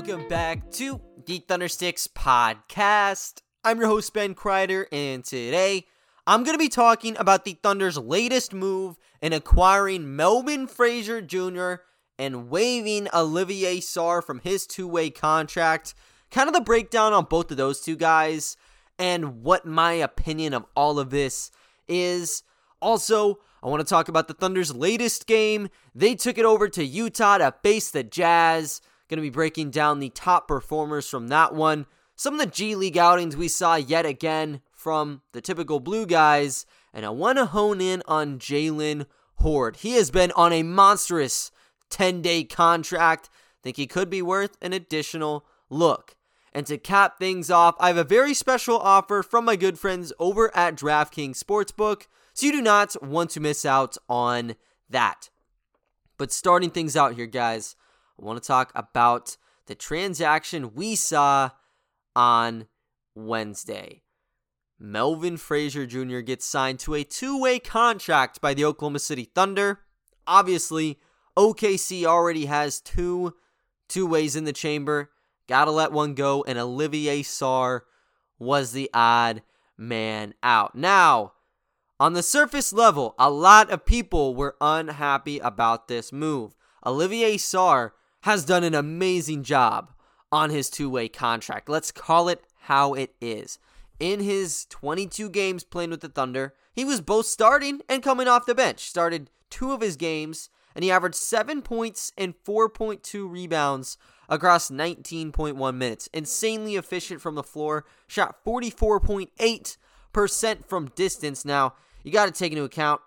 welcome back to the Thundersticks podcast. I'm your host, Ben Kreider, and today I'm going to be talking about the Thunder's latest move in acquiring Melvin Frazier Jr. and waiving Olivier Sarr from his two way contract. Kind of the breakdown on both of those two guys and what my opinion of all of this is. Also, I want to talk about the Thunder's latest game. They took it over to Utah to face the Jazz. Going to be breaking down the top performers from that one. Some of the G League outings we saw yet again from the typical Blue guys. And I want to hone in on Jalen Hoard. He has been on a monstrous 10 day contract. Think he could be worth an additional look. And to cap things off, I have a very special offer from my good friends over at DraftKings Sportsbook. So you do not want to miss out on that. But starting things out here, guys, I want to talk about the transaction we saw on Wednesday. Melvin Frazier Jr. gets signed to a two way contract by the Oklahoma City Thunder. Obviously, OKC already has two two ways in the chamber. Gotta let one go, and Olivier Sarr was the odd man out. Now, on the surface level, a lot of people were unhappy about this move. Olivier Sarr has done an amazing job on his two way contract. Let's call it how it is. In his 22 games playing with the Thunder, he was both starting and coming off the bench. Started two of his games, and he averaged 7 points and 4.2 rebounds across 19.1 minutes. Insanely efficient from the floor, shot 44.8% from distance. Now, you got to take into account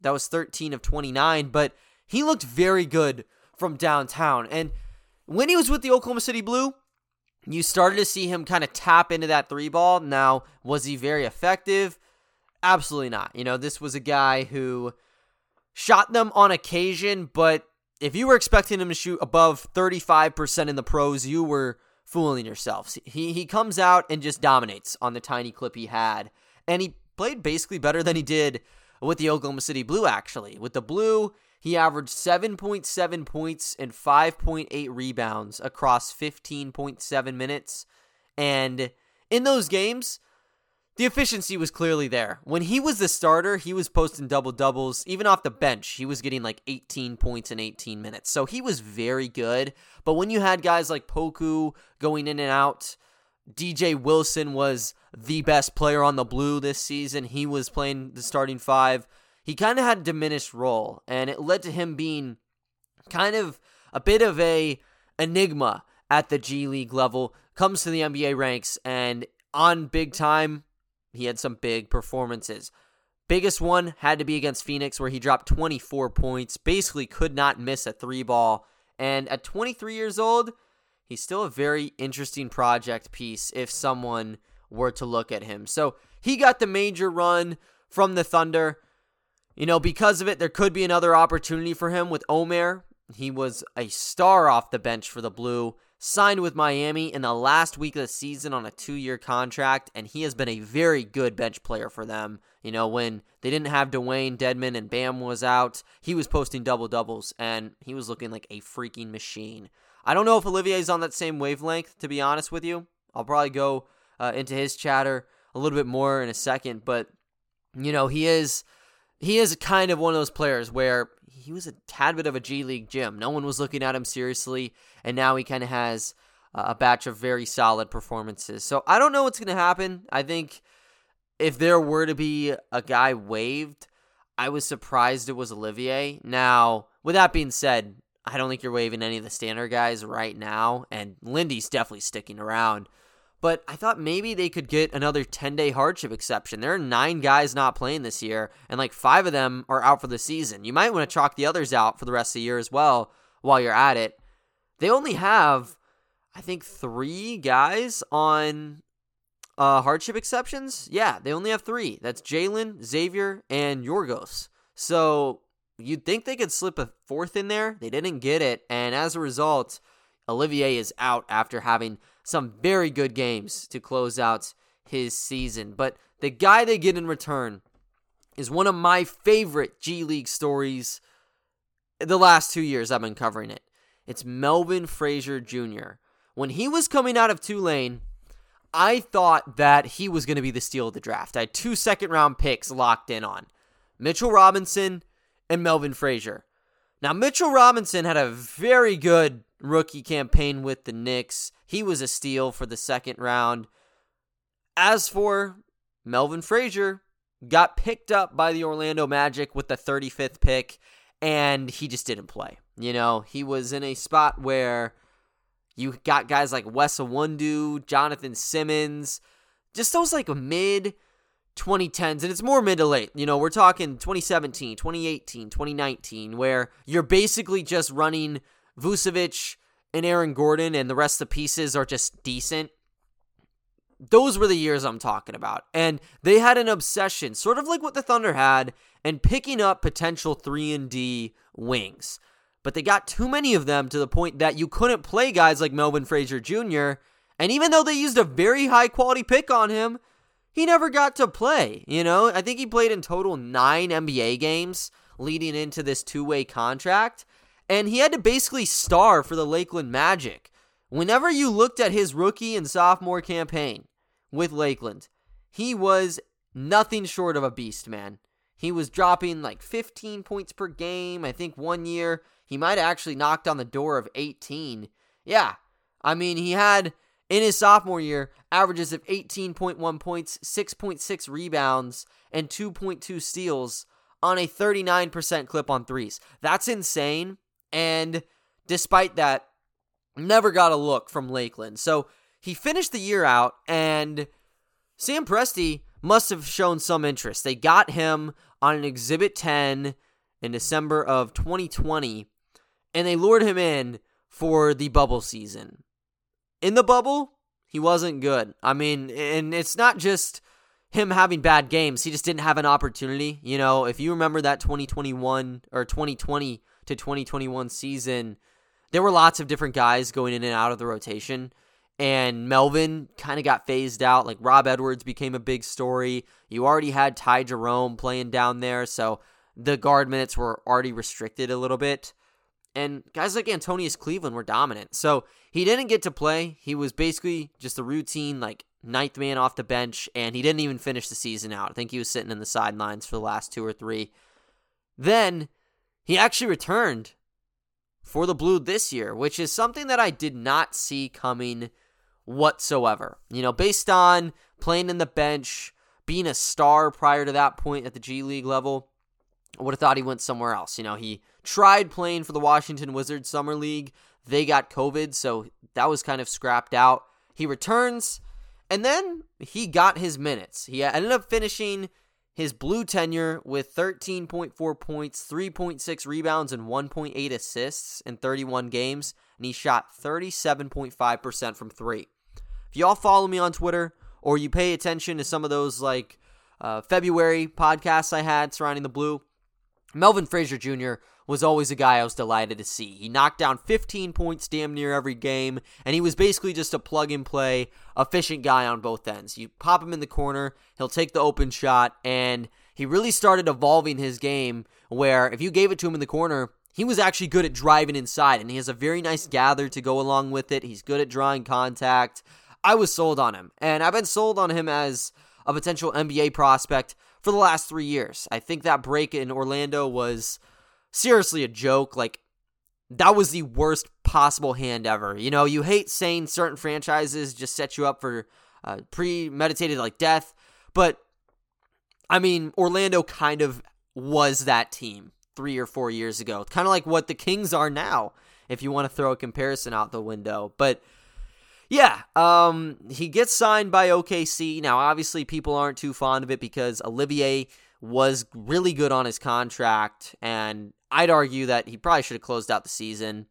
that was 13 of 29, but he looked very good from downtown. And when he was with the Oklahoma City Blue, you started to see him kind of tap into that three ball. Now, was he very effective? Absolutely not. You know, this was a guy who shot them on occasion, but if you were expecting him to shoot above 35% in the pros, you were fooling yourselves. He he comes out and just dominates on the tiny clip he had. And he played basically better than he did with the Oklahoma City Blue actually. With the Blue, he averaged 7.7 points and 5.8 rebounds across 15.7 minutes. And in those games, the efficiency was clearly there. When he was the starter, he was posting double doubles. Even off the bench, he was getting like 18 points in 18 minutes. So he was very good. But when you had guys like Poku going in and out, DJ Wilson was the best player on the blue this season. He was playing the starting five he kind of had a diminished role, and it led to him being kind of a bit of a enigma at the G League level. Comes to the NBA ranks, and on big time, he had some big performances. Biggest one had to be against Phoenix, where he dropped 24 points, basically could not miss a three ball. And at 23 years old, he's still a very interesting project piece if someone were to look at him. So he got the major run from the Thunder. You know, because of it, there could be another opportunity for him with Omer. He was a star off the bench for the Blue, signed with Miami in the last week of the season on a two year contract, and he has been a very good bench player for them. You know, when they didn't have Dewayne Dedmon and Bam was out, he was posting double doubles, and he was looking like a freaking machine. I don't know if Olivier's on that same wavelength, to be honest with you. I'll probably go uh, into his chatter a little bit more in a second, but, you know, he is he is kind of one of those players where he was a tad bit of a G League gem. No one was looking at him seriously, and now he kind of has a batch of very solid performances. So I don't know what's going to happen. I think if there were to be a guy waived, I was surprised it was Olivier. Now, with that being said, I don't think you're waiving any of the standard guys right now, and Lindy's definitely sticking around but I thought maybe they could get another 10 day hardship exception. There are nine guys not playing this year, and like five of them are out for the season. You might want to chalk the others out for the rest of the year as well while you're at it. They only have, I think, three guys on uh, hardship exceptions. Yeah, they only have three. That's Jalen, Xavier, and Yorgos. So you'd think they could slip a fourth in there. They didn't get it, and as a result, Olivier is out after having some very good games to close out his season. But the guy they get in return is one of my favorite G League stories the last two years I've been covering it. It's Melvin Frazier Jr. when he was coming out of Tulane, I thought that he was going to be the steal of the draft. I had two second round picks locked in on Mitchell Robinson and Melvin Frazier. Now, Mitchell Robinson had a very good rookie campaign with the Knicks. He was a steal for the second round. As for Melvin Frazier, got picked up by the Orlando Magic with the 35th pick, and he just didn't play. You know, he was in a spot where you got guys like Wes Iwundu, Jonathan Simmons, just those like mid 2010s, and it's more mid to late. You know, we're talking 2017, 2018, 2019, where you're basically just running Vucevic and Aaron Gordon, and the rest of the pieces are just decent. Those were the years I'm talking about. And they had an obsession, sort of like what the Thunder had, and picking up potential 3 and D wings. But they got too many of them to the point that you couldn't play guys like Melvin Frazier Jr. And even though they used a very high quality pick on him, he never got to play. You know, I think he played in total nine NBA games leading into this two way contract. And he had to basically star for the Lakeland Magic. Whenever you looked at his rookie and sophomore campaign with Lakeland, he was nothing short of a beast, man. He was dropping like 15 points per game. I think one year he might have actually knocked on the door of 18. Yeah, I mean, he had in his sophomore year averages of 18.1 points, 6.6 rebounds, and 2.2 steals on a 39% clip on threes. That's insane. And despite that, never got a look from Lakeland. So he finished the year out, and Sam Presti must have shown some interest. They got him on an Exhibit 10 in December of 2020, and they lured him in for the bubble season. In the bubble, he wasn't good. I mean, and it's not just him having bad games. He just didn't have an opportunity. You know, if you remember that 2021 or 2020 to 2021 season, there were lots of different guys going in and out of the rotation. And Melvin kind of got phased out. Like Rob Edwards became a big story. You already had Ty Jerome playing down there. So the guard minutes were already restricted a little bit. And guys like Antonius Cleveland were dominant. So he didn't get to play. He was basically just a routine, like ninth man off the bench, and he didn't even finish the season out. I think he was sitting in the sidelines for the last two or three. Then he actually returned for the Blue this year, which is something that I did not see coming whatsoever. You know, based on playing in the bench, being a star prior to that point at the G League level, I would have thought he went somewhere else. You know, he tried playing for the Washington Wizards Summer League. They got COVID, so that was kind of scrapped out. He returns, and then he got his minutes. He ended up finishing his blue tenure with 13.4 points, 3.6 rebounds, and 1.8 assists in 31 games, and he shot 37.5% from three. If y'all follow me on Twitter or you pay attention to some of those like uh, February podcasts I had surrounding the blue, Melvin Frazier Jr. was always a guy I was delighted to see. He knocked down 15 points damn near every game, and he was basically just a plug and play, efficient guy on both ends. You pop him in the corner, he'll take the open shot, and he really started evolving his game where if you gave it to him in the corner, he was actually good at driving inside, and he has a very nice gather to go along with it. He's good at drawing contact. I was sold on him, and I've been sold on him as a potential NBA prospect for the last three years. I think that break in Orlando was seriously a joke. Like, that was the worst possible hand ever. You know, you hate saying certain franchises just set you up for uh, premeditated like death, but I mean, Orlando kind of was that team three or four years ago. Kind of like what the Kings are now, if you want to throw a comparison out the window. But yeah, um, he gets signed by OKC. Now, obviously, people aren't too fond of it because Olivier was really good on his contract, and I'd argue that he probably should have closed out the season.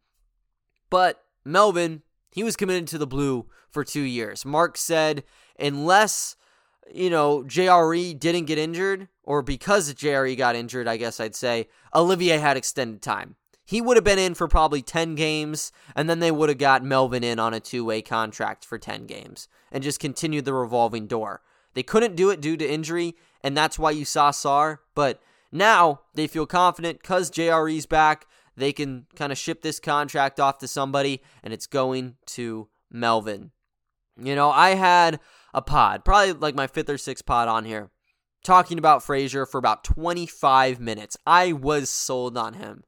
But Melvin, he was committed to the blue for two years. Mark said, unless, you know, JRE didn't get injured, or because JRE got injured, I guess I'd say, Olivier had extended time. He would have been in for probably 10 games, and then they would have got Melvin in on a two way contract for 10 games and just continued the revolving door. They couldn't do it due to injury, and that's why you saw Sarr. But now they feel confident because JRE's back. They can kind of ship this contract off to somebody, and it's going to Melvin. You know, I had a pod, probably like my fifth or sixth pod on here, talking about Frazier for about 25 minutes. I was sold on him.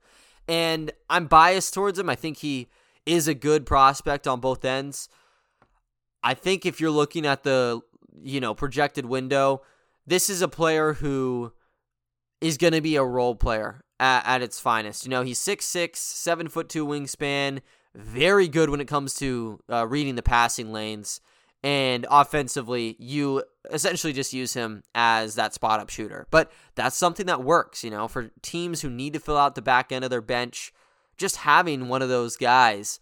And I'm biased towards him. I think he is a good prospect on both ends. I think if you're looking at the, you know, projected window, this is a player who is going to be a role player at, at, its finest. You know, he's 6'6, 7 foot 2 wingspan, very good when it comes to uh, reading the passing lanes. And offensively, you essentially just use him as that spot up shooter. But that's something that works, you know, for teams who need to fill out the back end of their bench. Just having one of those guys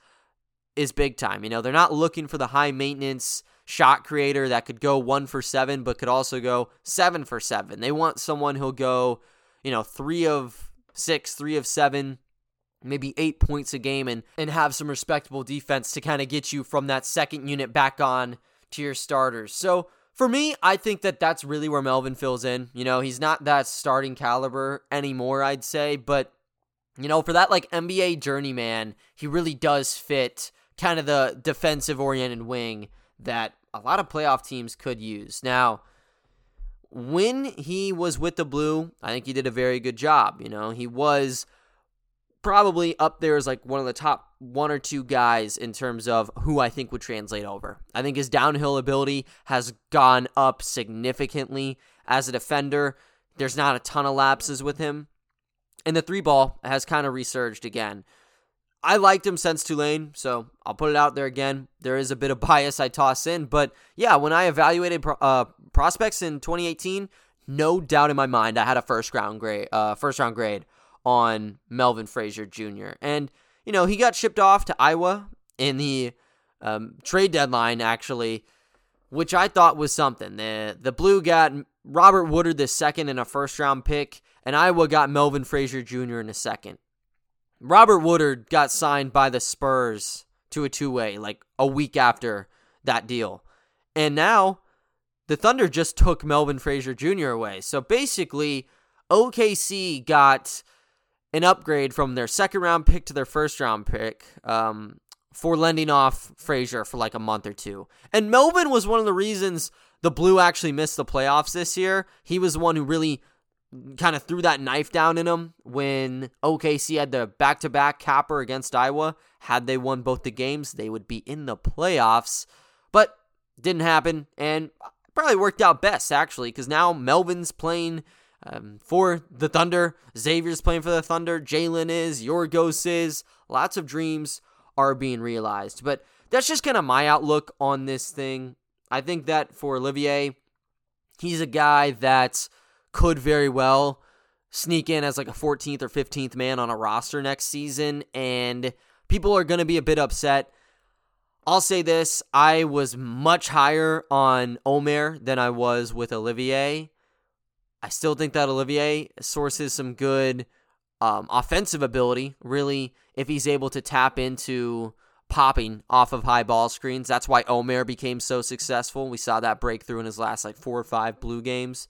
is big time. You know, they're not looking for the high maintenance shot creator that could go one for seven, but could also go seven for seven. They want someone who'll go, you know, three of six, three of seven, maybe eight points a game and, and have some respectable defense to kind of get you from that second unit back on to your starters. So for me, I think that that's really where Melvin fills in. You know, he's not that starting caliber anymore, I'd say, but you know, for that like NBA journeyman, he really does fit kind of the defensive oriented wing that a lot of playoff teams could use. Now, when he was with the Blue, I think he did a very good job. You know, he was probably up there as like one of the top one or two guys in terms of who I think would translate over. I think his downhill ability has gone up significantly as a defender. There's not a ton of lapses with him. And the three ball has kind of resurged again. I liked him since Tulane, so I'll put it out there again. There is a bit of bias I toss in, but yeah, when I evaluated uh, prospects in 2018, no doubt in my mind I had a first round grade, uh, first round grade on Melvin Frazier Jr. And you know he got shipped off to Iowa in the um, trade deadline, actually, which I thought was something. The the Blue got Robert Woodard the second in a first round pick, and Iowa got Melvin Frazier Jr. in a second. Robert Woodard got signed by the Spurs to a two way like a week after that deal. And now the Thunder just took Melvin Frazier Jr. away. So basically, OKC got an upgrade from their second round pick to their first round pick um, for lending off Frazier for like a month or two. And Melvin was one of the reasons the Blue actually missed the playoffs this year. He was the one who really kind of threw that knife down in them when OKC had the back to back capper against Iowa. Had they won both the games, they would be in the playoffs. But didn't happen, and probably worked out best actually, because now Melvin's playing um, for the Thunder, Xavier's playing for the Thunder, Jalen is, Yorgos is. Lots of dreams are being realized. But that's just kind of my outlook on this thing. I think that for Olivier, he's a guy that could very well sneak in as like a 14th or 15th man on a roster next season, and people are going to be a bit upset. I'll say this I was much higher on Omer than I was with Olivier. I still think that Olivier sources some good um, offensive ability, really, if he's able to tap into popping off of high ball screens. That's why Omer became so successful. We saw that breakthrough in his last like four or five blue games.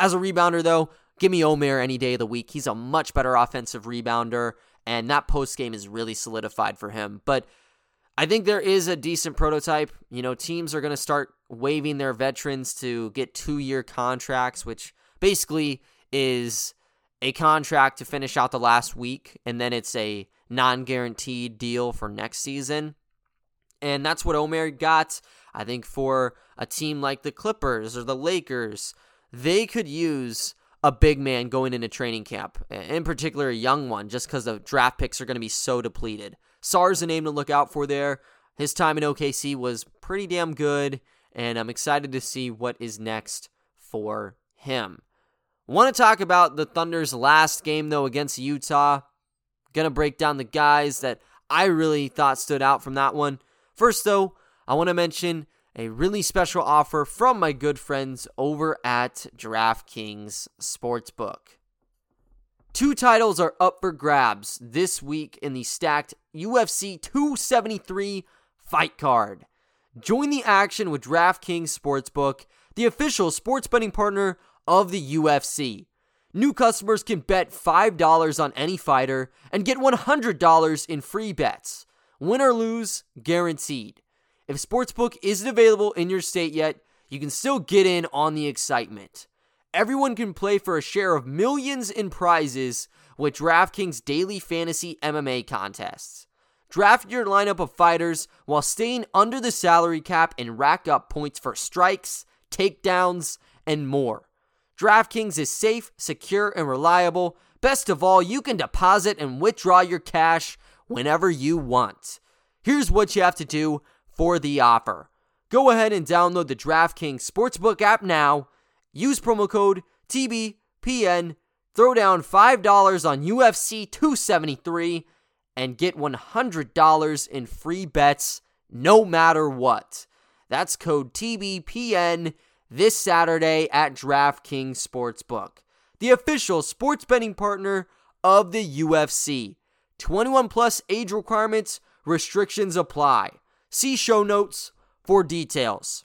As a rebounder, though, give me Omer any day of the week. He's a much better offensive rebounder, and that post game is really solidified for him. But I think there is a decent prototype. You know, teams are going to start waiving their veterans to get two year contracts, which basically is a contract to finish out the last week, and then it's a non guaranteed deal for next season. And that's what Omer got. I think for a team like the Clippers or the Lakers, they could use a big man going into training camp, in particular a young one, just because the draft picks are going to be so depleted. Sarr's a name to look out for there. His time in OKC was pretty damn good, and I'm excited to see what is next for him. Want to talk about the Thunder's last game, though, against Utah. Gonna break down the guys that I really thought stood out from that one. First, though, I want to mention a really special offer from my good friends over at DraftKings Sportsbook. Two titles are up for grabs this week in the stacked UFC 273 fight card. Join the action with DraftKings Sportsbook, the official sports betting partner of the UFC. New customers can bet $5 on any fighter and get $100 in free bets. Win or lose, guaranteed. If Sportsbook isn't available in your state yet, you can still get in on the excitement. Everyone can play for a share of millions in prizes with DraftKings daily fantasy MMA contests. Draft your lineup of fighters while staying under the salary cap and rack up points for strikes, takedowns, and more. DraftKings is safe, secure, and reliable. Best of all, you can deposit and withdraw your cash whenever you want. Here's what you have to do for the offer. Go ahead and download the DraftKings Sportsbook app now. Use promo code TBPN. Throw down $5 on UFC 273 and get $100 in free bets no matter what. That's code TBPN this Saturday at DraftKings Sportsbook, the official sports betting partner of the UFC. 21 plus age requirements, restrictions apply. See show notes for details.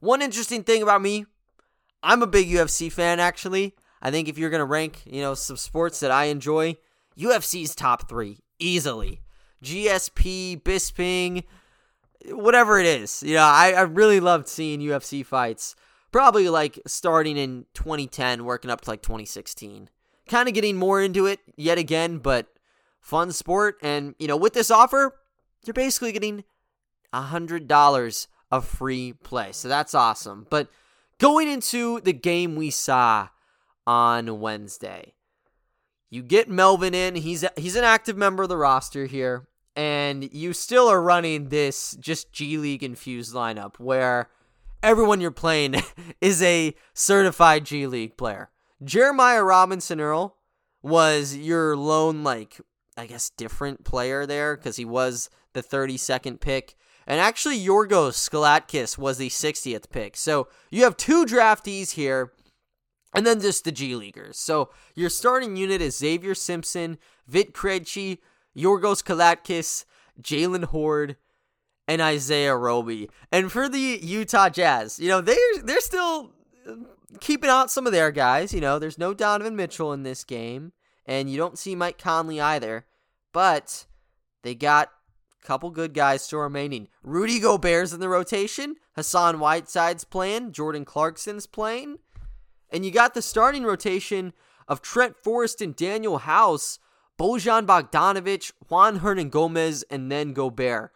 One interesting thing about me, I'm a big UFC fan actually. I think if you're going to rank, you know, some sports that I enjoy, UFC's top three easily. GSP, Bisping, whatever it is. You know, I, I really loved seeing UFC fights. Probably like starting in 2010, working up to like 2016. Kind of getting more into it yet again, but fun sport. And, you know, with this offer, you're basically getting $100 of free play. So that's awesome. But going into the game we saw on Wednesday, you get Melvin in. He's a, he's an active member of the roster here, and you still are running this just G League infused lineup where everyone you're playing is a certified G League player. Jeremiah Robinson Earl was your lone like I guess different player there because he was the 32nd pick. And actually, Yorgos Kalaitzakis was the 60th pick. So you have two draftees here and then just the G Leaguers. So your starting unit is Xavier Simpson, Vit Krejci, Yorgos Kalaitzakis, Jalen Hoard, and Isaiah Roby. And for the Utah Jazz, you know, they're they're still uh, keeping out some of their guys. You know, there's no Donovan Mitchell in this game, and you don't see Mike Conley either. But they got a couple good guys still remaining. Rudy Gobert's in the rotation. Hassan Whiteside's playing. Jordan Clarkson's playing. And you got the starting rotation of Trent Forrest and Danuel House, Bojan Bogdanovic, Juan Hernangomez, and then Gobert.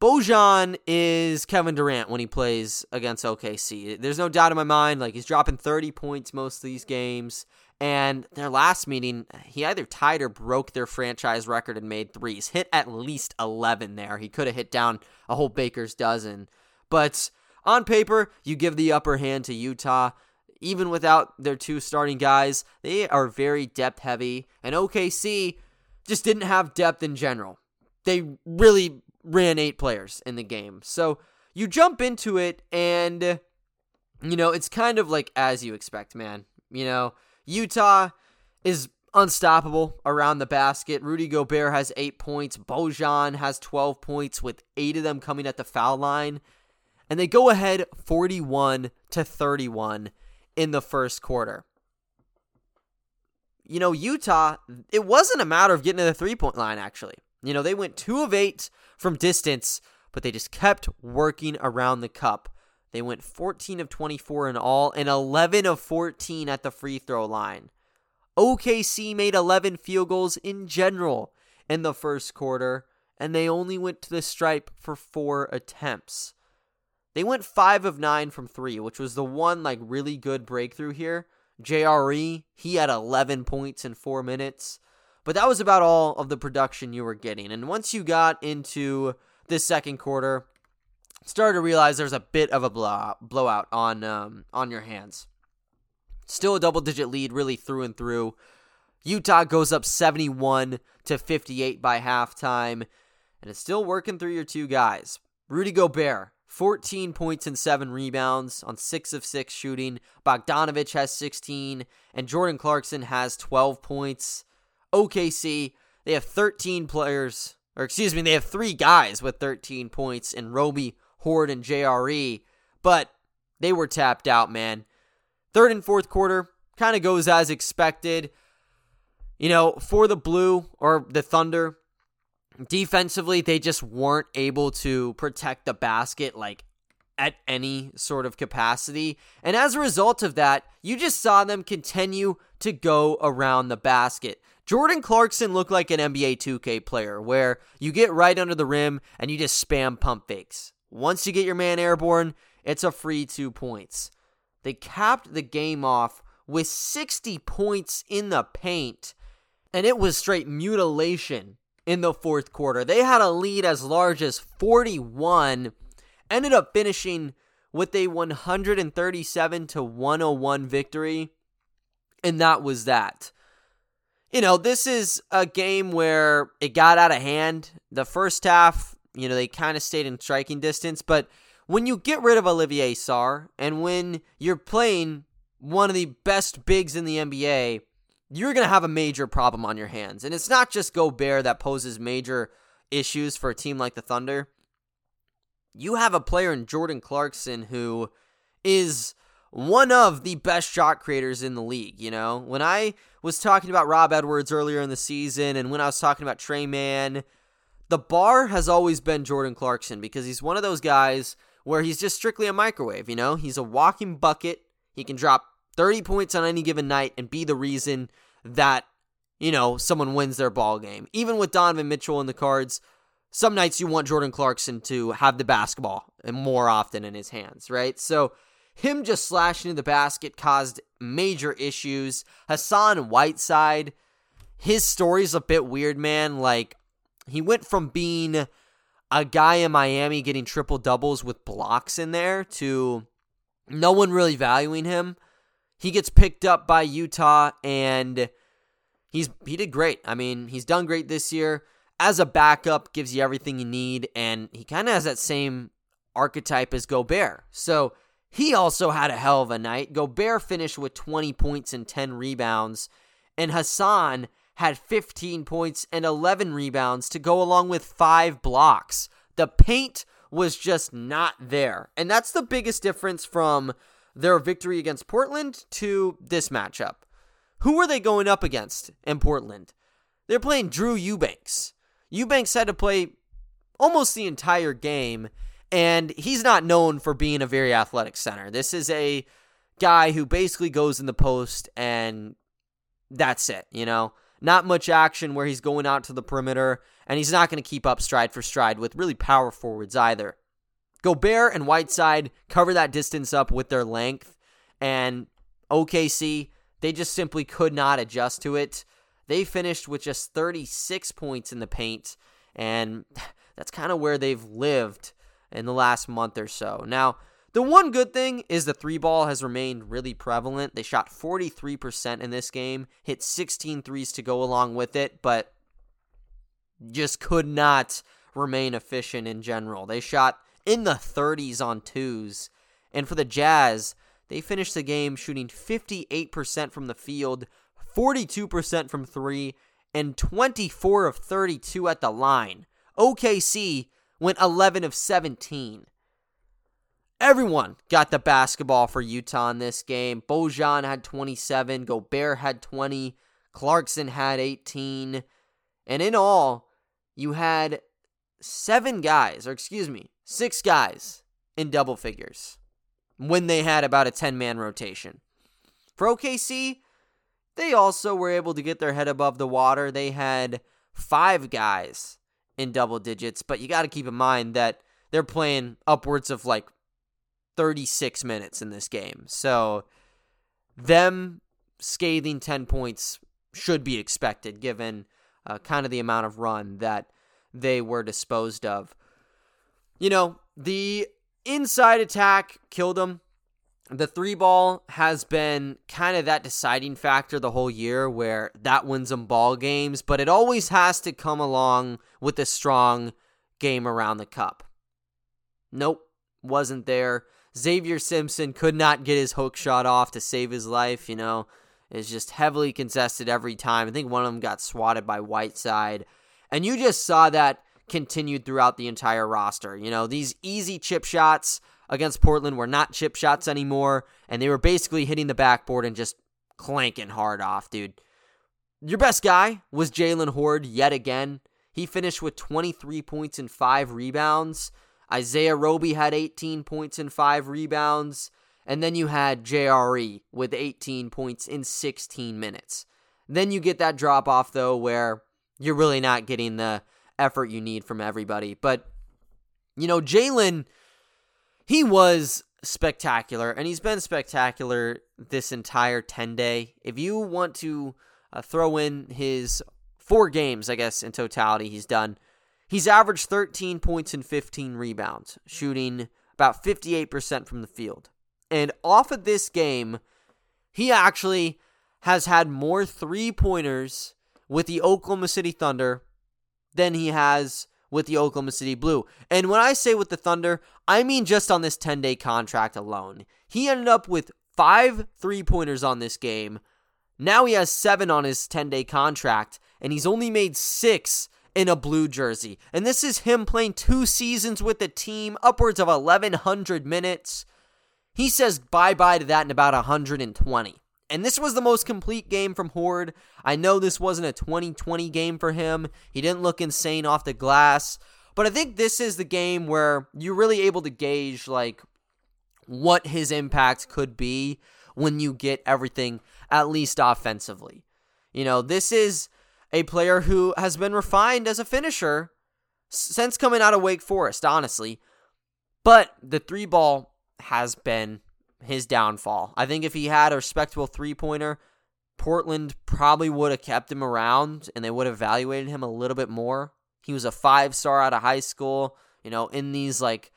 Bojan is Kevin Durant when he plays against OKC. There's no doubt in my mind. Like he's dropping 30 points most of these games. And their last meeting, he either tied or broke their franchise record and made threes. Hit at least 11 there. He could have hit down a whole baker's dozen. But on paper, you give the upper hand to Utah even without their two starting guys, they are very depth heavy. And OKC just didn't have depth in general. They really ran eight players in the game. So you jump into it, and, you know, it's kind of like as you expect, man. You know, Utah is unstoppable around the basket. Rudy Gobert has eight points. Bojan has 12 points, with eight of them coming at the foul line. And they go ahead 41 to 31 in the first quarter. You know, Utah, it wasn't a matter of getting to the three point line, actually. You know, they went two of eight from distance, but they just kept working around the cup. They went 14 of 24 in all and 11 of 14 at the free throw line. OKC made 11 field goals in general in the first quarter, and they only went to the stripe for four attempts. They went five of nine from three, which was the one like really good breakthrough here. JRE, he had 11 points in four minutes. But that was about all of the production you were getting. And once you got into this second quarter, started to realize there's a bit of a blowout, blowout on um, on your hands. Still a double digit lead, really through and through. Utah goes up 71 to 58 by halftime, and it's still working through your two guys. Rudy Gobert, 14 points and 7 rebounds on 6 of 6 shooting. Bogdanovic has 16, and Jordan Clarkson has 12 points. OKC, they have 13 players, or excuse me, they have three guys with 13 points in Roby, Hoard, and JRE, but they were tapped out, man. Third and fourth quarter kind of goes as expected. You know, for the Blue or the Thunder, defensively, they just weren't able to protect the basket like at any sort of capacity. And as a result of that, you just saw them continue to go around the basket. Jordan Clarkson looked like an NBA 2K player where you get right under the rim and you just spam pump fakes. Once you get your man airborne, it's a free two points. They capped the game off with 60 points in the paint, and it was straight mutilation in the fourth quarter. They had a lead as large as 41, ended up finishing with a 137 to 101 victory, and that was that. You know, this is a game where it got out of hand. The first half, you know, they kind of stayed in striking distance, but when you get rid of Olivier Sarr and when you're playing one of the best bigs in the NBA, you're going to have a major problem on your hands. And it's not just Gobert that poses major issues for a team like the Thunder. You have a player in Jordan Clarkson who is one of the best shot creators in the league. You know, when I was talking about Rob Edwards earlier in the season and when I was talking about Tre Mann, the bar has always been Jordan Clarkson because he's one of those guys where he's just strictly a microwave. You know, he's a walking bucket. He can drop 30 points on any given night and be the reason that, you know, someone wins their ball game. Even with Donovan Mitchell in the cards, some nights you want Jordan Clarkson to have the basketball more often in his hands, right? So him just slashing to the basket caused major issues. Hassan Whiteside, his story's a bit weird, man. Like, he went from being a guy in Miami getting triple doubles with blocks in there to no one really valuing him he gets picked up by Utah and he's he did great. I mean, he's done great this year. As a backup, gives you everything you need, and he kind of has that same archetype as Gobert. So he also had a hell of a night. Gobert finished with 20 points and 10 rebounds, and Hassan had 15 points and 11 rebounds to go along with five blocks. The paint was just not there. And that's the biggest difference from their victory against Portland to this matchup. Who were they going up against in Portland? They're playing Drew Eubanks. Eubanks had to play almost the entire game, and he's not known for being a very athletic center. This is a guy who basically goes in the post and that's it, you know? Not much action where he's going out to the perimeter, and he's not going to keep up stride for stride with really power forwards either. Gobert and Whiteside cover that distance up with their length, and OKC, they just simply could not adjust to it. They finished with just 36 points in the paint, and that's kind of where they've lived in the last month or so. Now, the one good thing is the three ball has remained really prevalent. They shot 43% in this game, hit 16 threes to go along with it, but just could not remain efficient in general. They shot in the 30s on twos. And for the Jazz, they finished the game shooting 58% from the field, 42% from three, and 24 of 32 at the line. OKC went 11 of 17. Everyone got the basketball for Utah in this game. Bojan had 27, Gobert had 20, Clarkson had 18. And in all, you had seven guys, or excuse me, six guys in double figures when they had about a 10 man rotation. For OKC, they also were able to get their head above the water. They had five guys in double digits, but you got to keep in mind that they're playing upwards of like 36 minutes in this game. So, them scathing 10 points should be expected given uh, kind of the amount of run that they were disposed of you know, the inside attack killed them. The three ball has been kind of that deciding factor the whole year where that wins them ball games, but it always has to come along with a strong game around the cup. Nope, wasn't there. Xavier Simpson could not get his hook shot off to save his life, you know. It's just heavily contested every time. I think one of them got swatted by Whiteside. And you just saw that continued throughout the entire roster. You know, these easy chip shots against Portland were not chip shots anymore, and they were basically hitting the backboard and just clanking hard off, dude. Your best guy was Jalen Hoard yet again. He finished with 23 points and 5 rebounds. Isaiah Roby had 18 points and 5 rebounds. And then you had JRE with 18 points in 16 minutes. Then you get that drop off, though, where you're really not getting the effort you need from everybody. But, you know, Jalen, he was spectacular, and he's been spectacular this entire 10 day. If you want to uh, throw in his four games, I guess, in totality, he's done. He's averaged 13 points and 15 rebounds, shooting about 58% from the field. And off of this game, he actually has had more three pointers with the Oklahoma City Thunder than he has with the Oklahoma City Blue. And when I say with the Thunder, I mean just on this 10 day contract alone. He ended up with five three pointers on this game. Now he has seven on his 10 day contract, and he's only made six in a blue jersey. And this is him playing two seasons with the team, upwards of 1,100 minutes. He says bye bye to that in about 120. And this was the most complete game from Hoard. I know this wasn't a 2020 game for him. He didn't look insane off the glass. But I think this is the game where you're really able to gauge like what his impact could be when you get everything at least offensively. You know, this is a player who has been refined as a finisher since coming out of Wake Forest, honestly. But the three ball has been his downfall. I think if he had a respectable three pointer, Portland probably would have kept him around and they would have evaluated him a little bit more. He was a five star out of high school. You know, in these like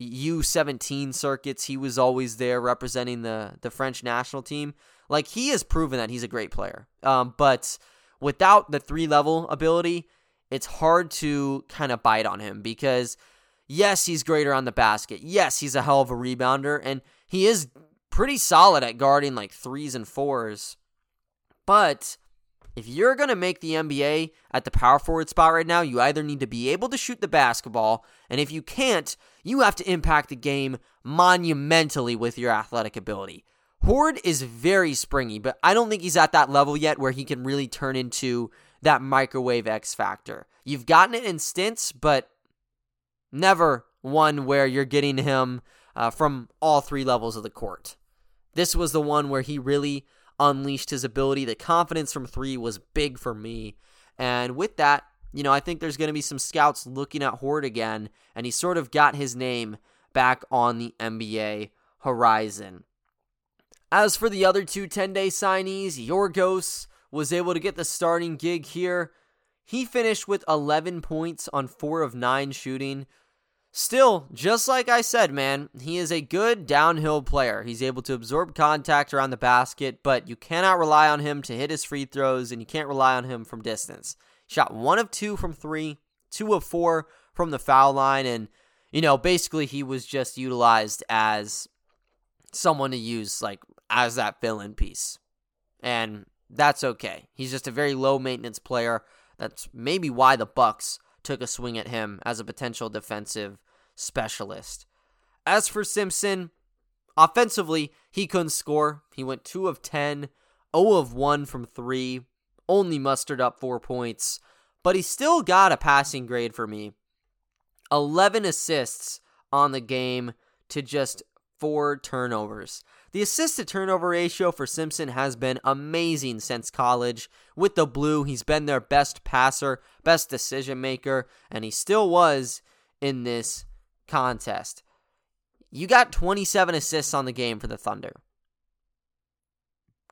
U17 circuits, he was always there representing the, the French national team. Like, he has proven that he's a great player. Um, but without the three level ability, it's hard to kind of bite on him because, yes, he's greater on the basket. Yes, he's a hell of a rebounder. And he is pretty solid at guarding like threes and fours. But if you're going to make the NBA at the power forward spot right now, you either need to be able to shoot the basketball, and if you can't, you have to impact the game monumentally with your athletic ability. Hoard is very springy, but I don't think he's at that level yet where he can really turn into that microwave X factor. You've gotten it in stints, but never one where you're getting him uh, from all three levels of the court. This was the one where he really unleashed his ability. The confidence from three was big for me. And with that, you know, I think there's going to be some scouts looking at Hoard again, and he sort of got his name back on the NBA horizon. As for the other two 10 day signees, Yorgos was able to get the starting gig here. He finished with 11 points on 4 of 9 shooting, Still, just like I said, man, he is a good downhill player. He's able to absorb contact around the basket, but you cannot rely on him to hit his free throws, and you can't rely on him from distance. Shot one of two from three, two of four from the foul line, and, you know, basically he was just utilized as someone to use, like, as that fill in piece. And that's okay. He's just a very low maintenance player. That's maybe why the Bucks took a swing at him as a potential defensive specialist. As for Simpson, offensively, he couldn't score. He went 2 of 10, 0 of 1 from 3, only mustered up 4 points, but he still got a passing grade for me. 11 assists on the game to just 4 turnovers. The assist to turnover ratio for Simpson has been amazing since college. With the Blue, he's been their best passer, best decision maker, and he still was in this contest. You got 27 assists on the game for the Thunder.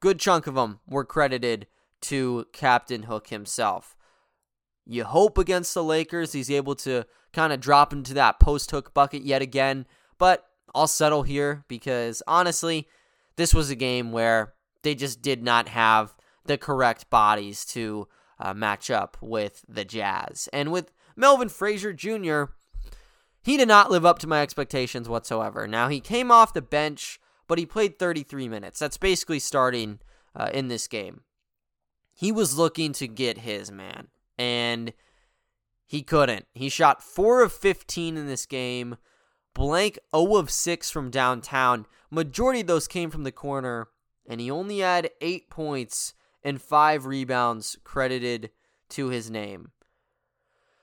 Good chunk of them were credited to Captain Hook himself. You hope against the Lakers he's able to kind of drop into that post hook bucket yet again, but I'll settle here because honestly, this was a game where they just did not have the correct bodies to uh, match up with the Jazz. And with Melvin Frazier Jr., he did not live up to my expectations whatsoever. Now, he came off the bench, but he played 33 minutes. That's basically starting uh, in this game. He was looking to get his man, and he couldn't. He shot 4 of 15 in this game, blank 0 of 6 from downtown. Majority of those came from the corner, and he only had 8 points and 5 rebounds credited to his name.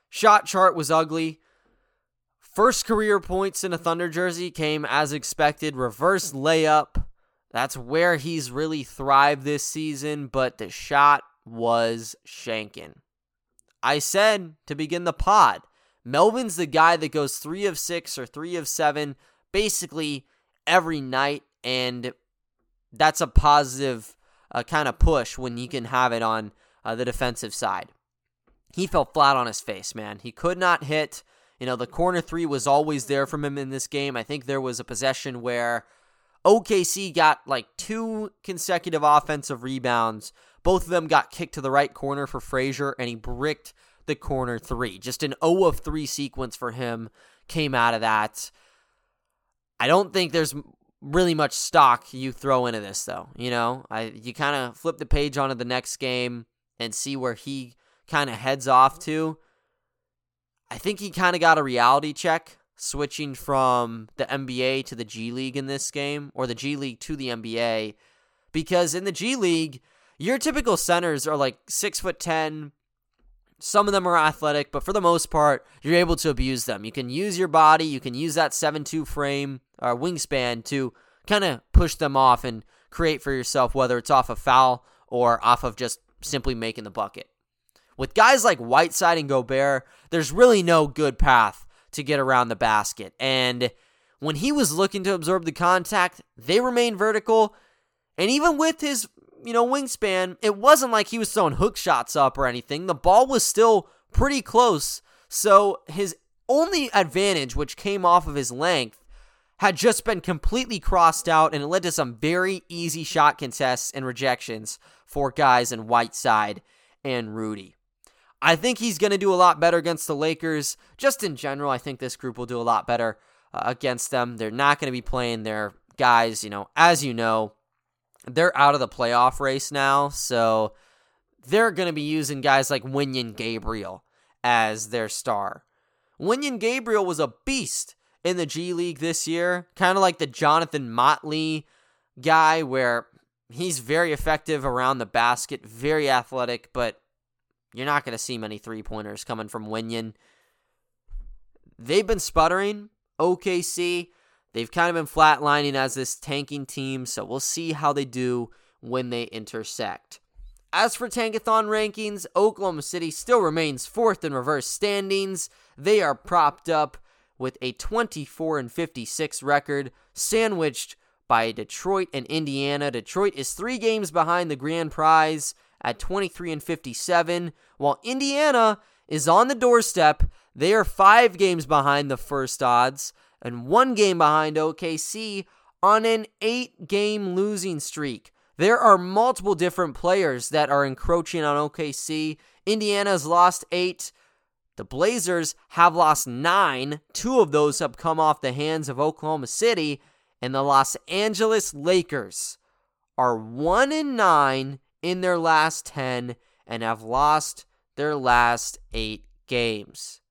Shot chart was ugly. First career points in a Thunder jersey came as expected. Reverse layup. That's where he's really thrived this season, but the shot was shanking. I said to begin the pod, Melvin's the guy that goes three of six or three of seven basically every night, and that's a positive uh, kind of push when you can have it on uh, the defensive side. He fell flat on his face, man. He could not hit. You know, the corner three was always there from him in this game. I think there was a possession where OKC got like two consecutive offensive rebounds. Both of them got kicked to the right corner for Frazier, and he bricked the corner three. Just an 0 of 3 sequence for him came out of that. I don't think there's really much stock you throw into this though. You know, I you kind of flip the page onto the next game and see where he kind of heads off to. I think he kind of got a reality check switching from the NBA to the G League in this game, or the G League to the NBA, because in the G League, your typical centers are like six foot ten. Some of them are athletic, but for the most part, you're able to abuse them. You can use your body, you can use that seven two frame or wingspan to kind of push them off and create for yourself, whether it's off a foul or off of just simply making the bucket. With guys like Whiteside and Gobert, there's really no good path to get around the basket. And when he was looking to absorb the contact, they remained vertical. And even with his, you know, wingspan, it wasn't like he was throwing hook shots up or anything. The ball was still pretty close. So his only advantage, which came off of his length, had just been completely crossed out, and it led to some very easy shot contests and rejections for guys in Whiteside and Rudy. I think he's going to do a lot better against the Lakers. Just in general, I think this group will do a lot better uh, against them. They're not going to be playing their guys, you know, as you know, they're out of the playoff race now. So they're going to be using guys like Wenyen Gabriel as their star. Wenyen Gabriel was a beast in the G League this year, kind of like the Jonathan Motley guy, where he's very effective around the basket, very athletic, but you're not going to see many three pointers coming from Wenyen. They've been sputtering. OKC, they've kind of been flatlining as this tanking team, so we'll see how they do when they intersect. As for Tankathon rankings, Oklahoma City still remains fourth in reverse standings. They are propped up with a 24 and 56 record, sandwiched by Detroit and Indiana. Detroit is three games behind the grand prize at 23 and 57, while Indiana is on the doorstep. They are five games behind the first odds and one game behind OKC on an eight game losing streak. There are multiple different players that are encroaching on OKC. Indiana's lost eight. The Blazers have lost nine. Two of those have come off the hands of Oklahoma City. And the Los Angeles Lakers are 1 and 9 in their last 10 and have lost their last eight games.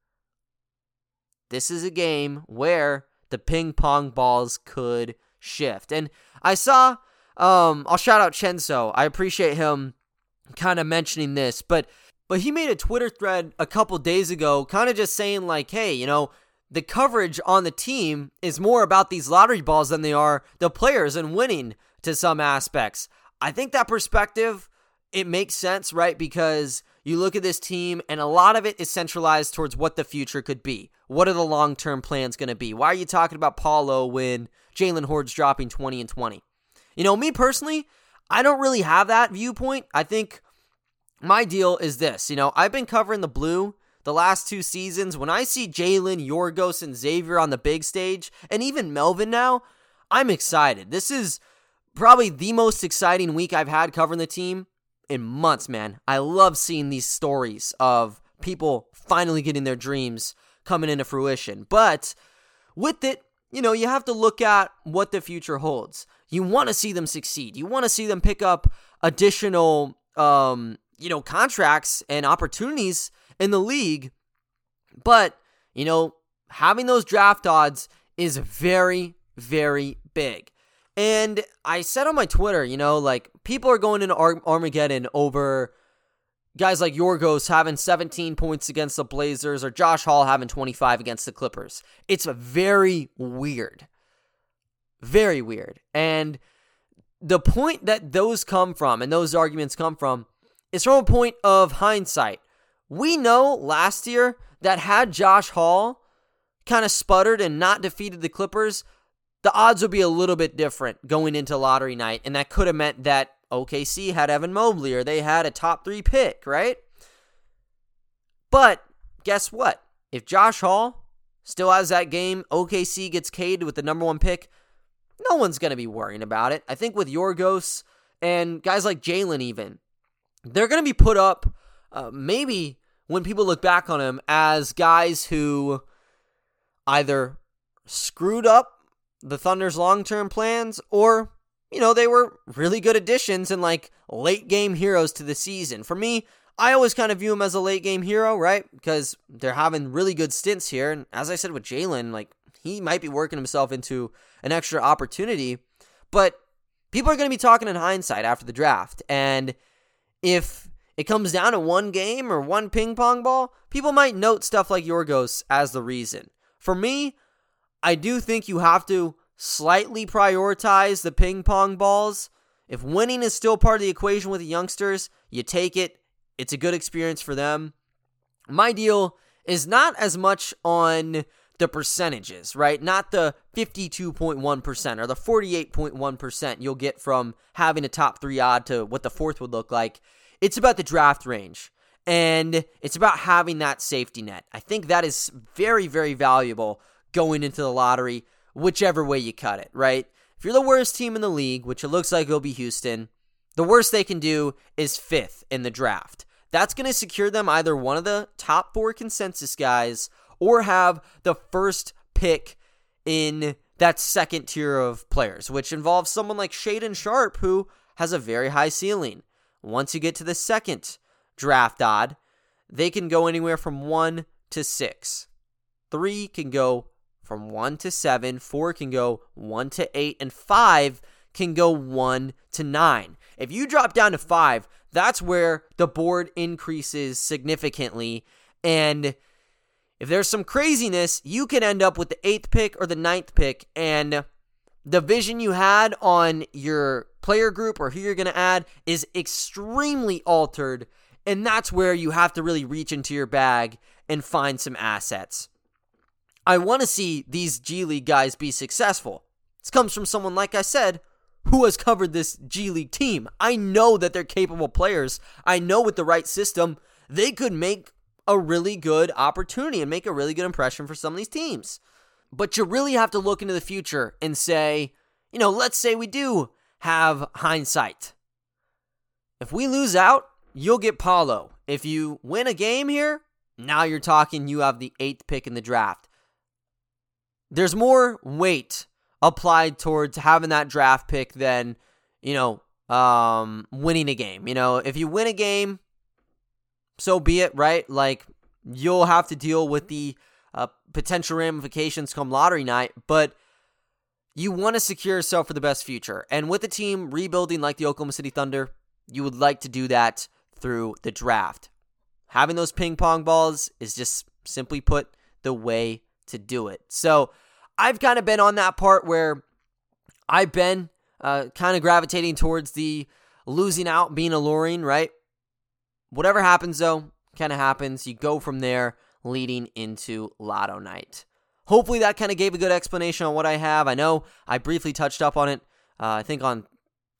This is a game where the ping pong balls could shift. And I saw, um, I'll shout out Chenso. I appreciate him kind of mentioning this, but but he made a Twitter thread a couple days ago, kind of just saying like, hey, you know, the coverage on the team is more about these lottery balls than they are the players and winning to some aspects. I think that perspective it makes sense, right? Because you look at this team and a lot of it is centralized towards what the future could be. What are the long-term plans going to be? Why are you talking about Paolo when Jalen Hoard's dropping 20 and 20? You know, me personally, I don't really have that viewpoint. I think my deal is this. You know, I've been covering the blue the last two seasons. When I see Jalen, Yorgos, and Xavier on the big stage, and even Melvin now, I'm excited. This is probably the most exciting week I've had covering the team in months, man. I love seeing these stories of people finally getting their dreams coming into fruition. But with it, you know, you have to look at what the future holds. You want to see them succeed. You want to see them pick up additional um, you know, contracts and opportunities in the league. But, you know, having those draft odds is very very big. And I said on my Twitter, you know, like people are going into Ar- Armageddon over guys like Yorgos having 17 points against the Blazers or Josh Hall having 25 against the Clippers. It's very weird. Very weird. And the point that those come from and those arguments come from is from a point of hindsight. We know last year that had Josh Hall kind of sputtered and not defeated the Clippers, the odds would be a little bit different going into lottery night. And that could have meant that OKC had Evan Mobley or they had a top three pick, right? But guess what? If Josh Hall still has that game, OKC gets Cade with the number one pick, no one's going to be worrying about it. I think with Yorgos and guys like Jalen, even, they're going to be put up uh, maybe when people look back on him as guys who either screwed up the Thunder's long term plans or, you know, they were really good additions and like late game heroes to the season. For me, I always kind of view him as a late game hero, right? Because they're having really good stints here. And as I said with Jalen, like he might be working himself into an extra opportunity. But people are going to be talking in hindsight after the draft. And if it comes down to one game or one ping pong ball, people might note stuff like Yorgos as the reason. For me, I do think you have to slightly prioritize the ping pong balls. If winning is still part of the equation with the youngsters, you take it. It's a good experience for them. My deal is not as much on the percentages, right? Not the 52.1% or the 48.1% you'll get from having a top three odd to what the fourth would look like. It's about the draft range and it's about having that safety net. I think that is very, very valuable going into the lottery, whichever way you cut it, right? If you're the worst team in the league, which it looks like it'll be Houston, the worst they can do is fifth in the draft. That's going to secure them either one of the top four consensus guys or have the first pick in that second tier of players, which involves someone like Shaedon Sharpe, who has a very high ceiling. Once you get to the second draft odd, they can go anywhere from one to six. Three can go from one to seven, four can go one to eight, and five can go one to nine. If you drop down to five, that's where the board increases significantly. And if there's some craziness, you can end up with the eighth pick or the ninth pick, and the vision you had on your player group or who you're going to add is extremely altered. And that's where you have to really reach into your bag and find some assets. I want to see these G League guys be successful. This comes from someone, like I said, who has covered this G League team. I know that they're capable players. I know with the right system, they could make a really good opportunity and make a really good impression for some of these teams. But you really have to look into the future and say, you know, let's say we do have hindsight. If we lose out, you'll get Paolo. If you win a game here, now you're talking you have the eighth pick in the draft. There's more weight applied towards having that draft pick than, you know, um, winning a game. You know, if you win a game, so be it, right? Like you'll have to deal with the uh, potential ramifications come lottery night, but you want to secure yourself for the best future. And with a team rebuilding like the Oklahoma City Thunder, you would like to do that through the draft. Having those ping pong balls is just simply put the way to do it. So I've kind of been on that part where I've been uh, kind of gravitating towards the losing out being alluring, right? Whatever happens, though, kind of happens. You go from there leading into Lotto Night. Hopefully, that kind of gave a good explanation on what I have. I know I briefly touched up on it, uh, I think on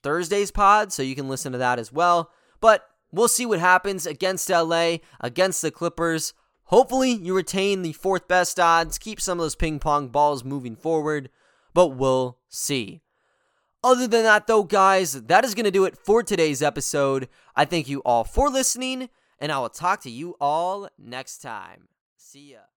Thursday's pod, so you can listen to that as well. But we'll see what happens against LA, against the Clippers. Hopefully, you retain the fourth best odds, keep some of those ping pong balls moving forward, but we'll see. Other than that, though, guys, that is going to do it for today's episode. I thank you all for listening, and I will talk to you all next time. See ya.